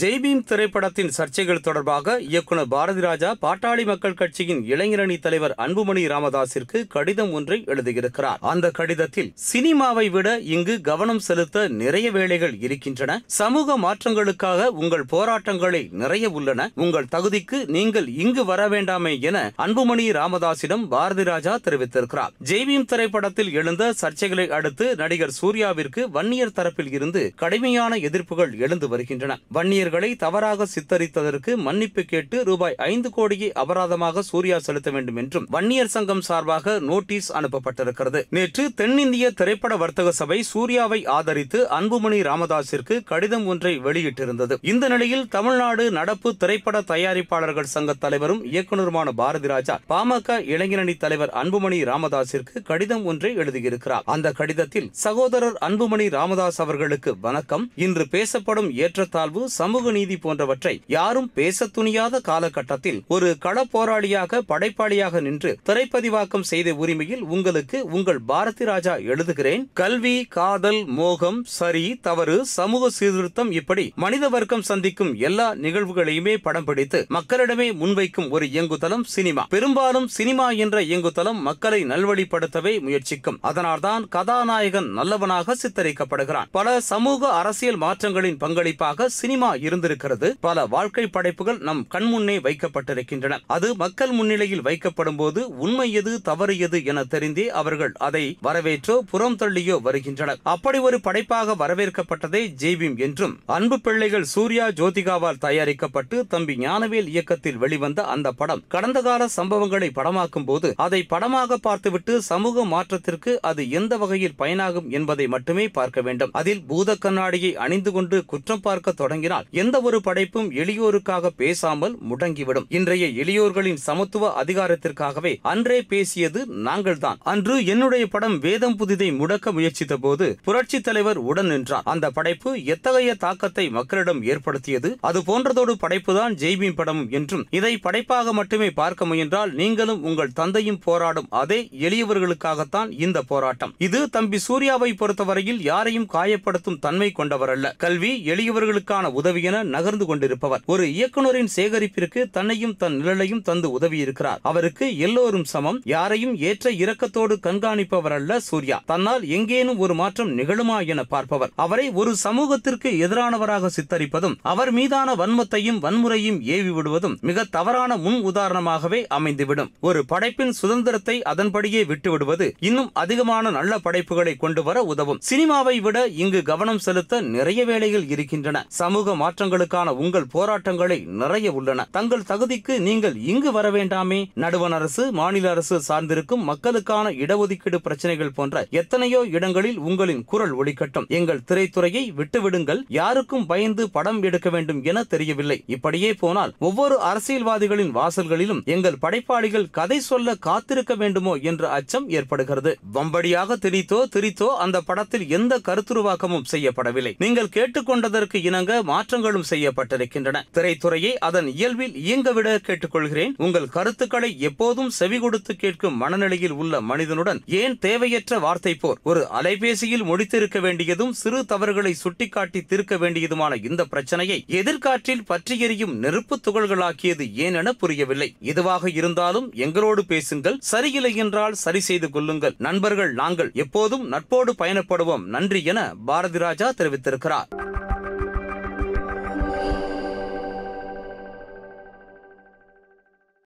ஜெய்பீம் திரைப்படத்தின் சர்ச்சைகள் தொடர்பாக இயக்குனர் பாரதி ராஜா பாட்டாளி மக்கள் கட்சியின் இளைஞரணி தலைவர் அன்புமணி ராமதாசிற்கு கடிதம் ஒன்றை எழுதியிருக்கிறார். அந்த கடிதத்தில் சினிமாவை விட இங்கு கவனம் செலுத்த நிறைய வேலைகள் இருக்கின்றன. சமூக மாற்றங்களுக்காக உங்கள் போராட்டங்களை நிறைய உள்ளன. உங்கள் தகுதிக்கு நீங்கள் இங்கு வர வேண்டாமே என அன்புமணி ராமதாசிடம் பாரதி ராஜா தெரிவித்திருக்கிறார் ஜெய்பீம் திரைப்படத்தில் எழுந்த சர்ச்சைகளை அடுத்து நடிகர் சூர்யாவிற்கு வன்னியர் தரப்பில் இருந்து கடுமையான எதிர்ப்புகள் எழுந்து வருகின்றன. வன்னியர் வன்னியர்களை தவறாக சித்தரித்ததற்கு மன்னிப்பு கேட்டு ரூபாய் ஐந்து கோடியை அபராதமாக சூர்யா செலுத்த வேண்டும் என்றும் வன்னியர் சங்கம் சார்பாக நோட்டீஸ் அனுப்பப்பட்டிருக்கிறது. நேற்று தென்னிந்திய திரைப்பட வர்த்தக சபை சூர்யாவை ஆதரித்து அன்புமணி ராமதாசிற்கு கடிதம் ஒன்றை வெளியிட்டிருந்தது. இந்த நிலையில் தமிழ்நாடு நடப்பு திரைப்பட தயாரிப்பாளர்கள் சங்க தலைவரும் இயக்குநருமான பாரதி ராஜா பாமக இளைஞரணி தலைவர் அன்புமணி ராமதாசிற்கு கடிதம் ஒன்றை எழுதியிருக்கிறார். அந்த கடிதத்தில் சகோதரர் அன்புமணி ராமதாஸ் அவர்களுக்கு வணக்கம். இன்று பேசப்படும் ஏற்றத்தாழ்வு சமூக நீதி போன்றவற்றை யாரும் பேச துணியாத காலகட்டத்தில் ஒரு கள போராளியாக படைப்பாளியாக நின்று திரைப்பதிவாக்கம் செய்த உரிமையில் உங்களுக்கு உங்கள் பாரதி ராஜா எழுதுகிறேன். கல்வி காதல் மோகம் சரி தவறு சமூக சீர்திருத்தம் இப்படி மனித வர்க்கம் சந்திக்கும் எல்லா நிகழ்வுகளையுமே படம் பிடித்து மக்களிடமே முன்வைக்கும் ஒரு இயங்குதளம் சினிமா. பெரும்பாலும் சினிமா என்ற இயங்குதளம் மக்களை நல்வழிப்படுத்தவே முயற்சிக்கும். அதனால்தான் கதாநாயகன் நல்லவனாக சித்தரிக்கப்படுகிறான். பல சமூக அரசியல் மாற்றங்களின் பங்களிப்பாக சினிமா இருந்திருக்கிறது. பல வாழ்க்கை படைப்புகள் நம் கண்முன்னே வைக்கப்பட்டிருக்கின்றன. அது மக்கள் முன்னிலையில் வைக்கப்படும் போது உண்மை எது தவறு எது என தெரிந்தே அவர்கள் அதை வரவேற்றோ புறம் தள்ளியோ வருகின்றனர். அப்படி ஒரு படைப்பாக வரவேற்கப்பட்டதே ஜெய்பீம் என்றும் அன்பு பிள்ளைகள் சூர்யா ஜோதிகாவால் தயாரிக்கப்பட்டு தம்பி ஞானவேல் இயக்கத்தில் வெளிவந்த அந்த படம் கடந்த கால சம்பவங்களை படமாக்கும் போது அதை படமாக பார்த்துவிட்டு சமூக மாற்றத்திற்கு அது எந்த வகையில் பயனாகும் என்பதை மட்டுமே பார்க்க வேண்டும். அதில் பூத கண்ணாடியை அணிந்து கொண்டு குற்றம் பார்க்க தொடங்கினால் எந்த ஒரு படைப்பும் எளியோருக்காக பேசாமல் முடங்கிவிடும். இன்றைய எளியோர்களின் சமத்துவ அதிகாரத்திற்காகவே அன்றே பேசியது நாங்கள்தான். அன்று என்னுடைய படம் வேதம் புதிதை முடக்க முயற்சித்த போது புரட்சி தலைவர் உடன் நின்றார் அந்த படைப்பு எத்தகைய தாக்கத்தை மக்களிடம் ஏற்படுத்தியது? அது போன்றதோடு படைப்புதான் ஜெய்பீம் படம் என்றும் இதை படைப்பாக மட்டுமே பார்க்க முயன்றால் நீங்களும் உங்கள் தந்தையும் போராடும் அதே எளியவர்களுக்காகத்தான் இந்த போராட்டம். இது தம்பி சூர்யாவை பொறுத்தவரையில் யாரையும் காயப்படுத்தும் தன்மை கொண்டவர் அல்ல கல்வி எளியவர்களுக்கான உதவி என நகர்ந்து கொண்டிருப்பவர். ஒரு இயக்குனரின் சேகரிப்பிற்கு தன்னையும் தன் நிழலையும் தந்து உதவியிருக்கிறார். அவருக்கு எல்லோரும் சமம். யாரையும் ஏற்ற இரக்கத்தோடு கண்காணிப்பவர் அல்ல சூர்யா. தன்னால் எங்கேனும் ஒரு மாற்றம் நிகழுமா என பார்ப்பவர். அவரை ஒரு சமூகத்திற்கு எதிரானவராக சித்தரிப்பதும் அவர் மீதான வன்மத்தையும் வன்முறையும் ஏவி விடுவதும் மிக தவறான முன் உதாரணமாகவே அமைந்துவிடும். ஒரு படைப்பின் சுதந்திரத்தை அதன்படியே விட்டுவிடுவது இன்னும் அதிகமான நல்ல படைப்புகளை கொண்டு வர உதவும். சினிமாவை விட இங்கு கவனம் செலுத்த நிறைய வேலைகள் இருக்கின்றன. சமூக மாற்றங்களுக்கான உங்கள் போராட்டங்களை நிறைய உள்ளன. தங்கள் தகுதிக்கு நீங்கள் இங்கு வர வேண்டாமே. நடுவண் அரசு மாநில அரசு சார்ந்திருக்கும் மக்களுக்கான இடஒதுக்கீடு பிரச்சனைகள் போன்ற எத்தனையோ இடங்களில் உங்களின் குரல் ஒலிக்கட்டும். எங்கள் திரைத்துறையை விட்டுவிடுங்கள். யாருக்கும் பயந்து படம் எடுக்க வேண்டும் என தெரியவில்லை. இப்படியே போனால் ஒவ்வொரு அரசியல்வாதிகளின் வாசல்களிலும் எங்கள் படைப்பாளிகள் கதை சொல்ல காத்திருக்க வேண்டுமோ என்ற அச்சம் ஏற்படுகிறது. வம்படியாக திரித்தோ திரித்தோ அந்த படத்தில் எந்த கருத்துருவாக்கமும் செய்யப்படவில்லை. நீங்கள் கேட்டுக்கொண்டதற்கு இணங்க மாற்றங்களும் செய்யப்பட்டிருக்கின்றன. திரைத்துறையை அதன் இயல்பில் இயங்கவிட கேட்டுக்கொள்கிறேன். உங்கள் கருத்துக்களை எப்போதும் செவி கொடுத்து கேட்கும் மனநிலையில் உள்ள மனிதனுடன் ஏன் தேவையற்ற வார்த்தை போர்? ஒரு அலைபேசியில் முடித்திருக்க வேண்டியதும் சிறு தவறுகளை சுட்டிக்காட்டி தீர்க்க வேண்டியதுமான இந்த பிரச்சனையை எதிர்காற்றில் பற்றி எரியும் நெருப்பு துகள்களாக்கியது ஏன் என புரியவில்லை. எதுவாக இருந்தாலும் எங்களோடு பேசுங்கள். சரியில்லை என்றால் சரி செய்து கொள்ளுங்கள். நண்பர்கள் நாங்கள் எப்போதும் நட்போடு பயணப்படுவோம். நன்றி என பாரதிராஜா தெரிவித்திருக்கிறார்.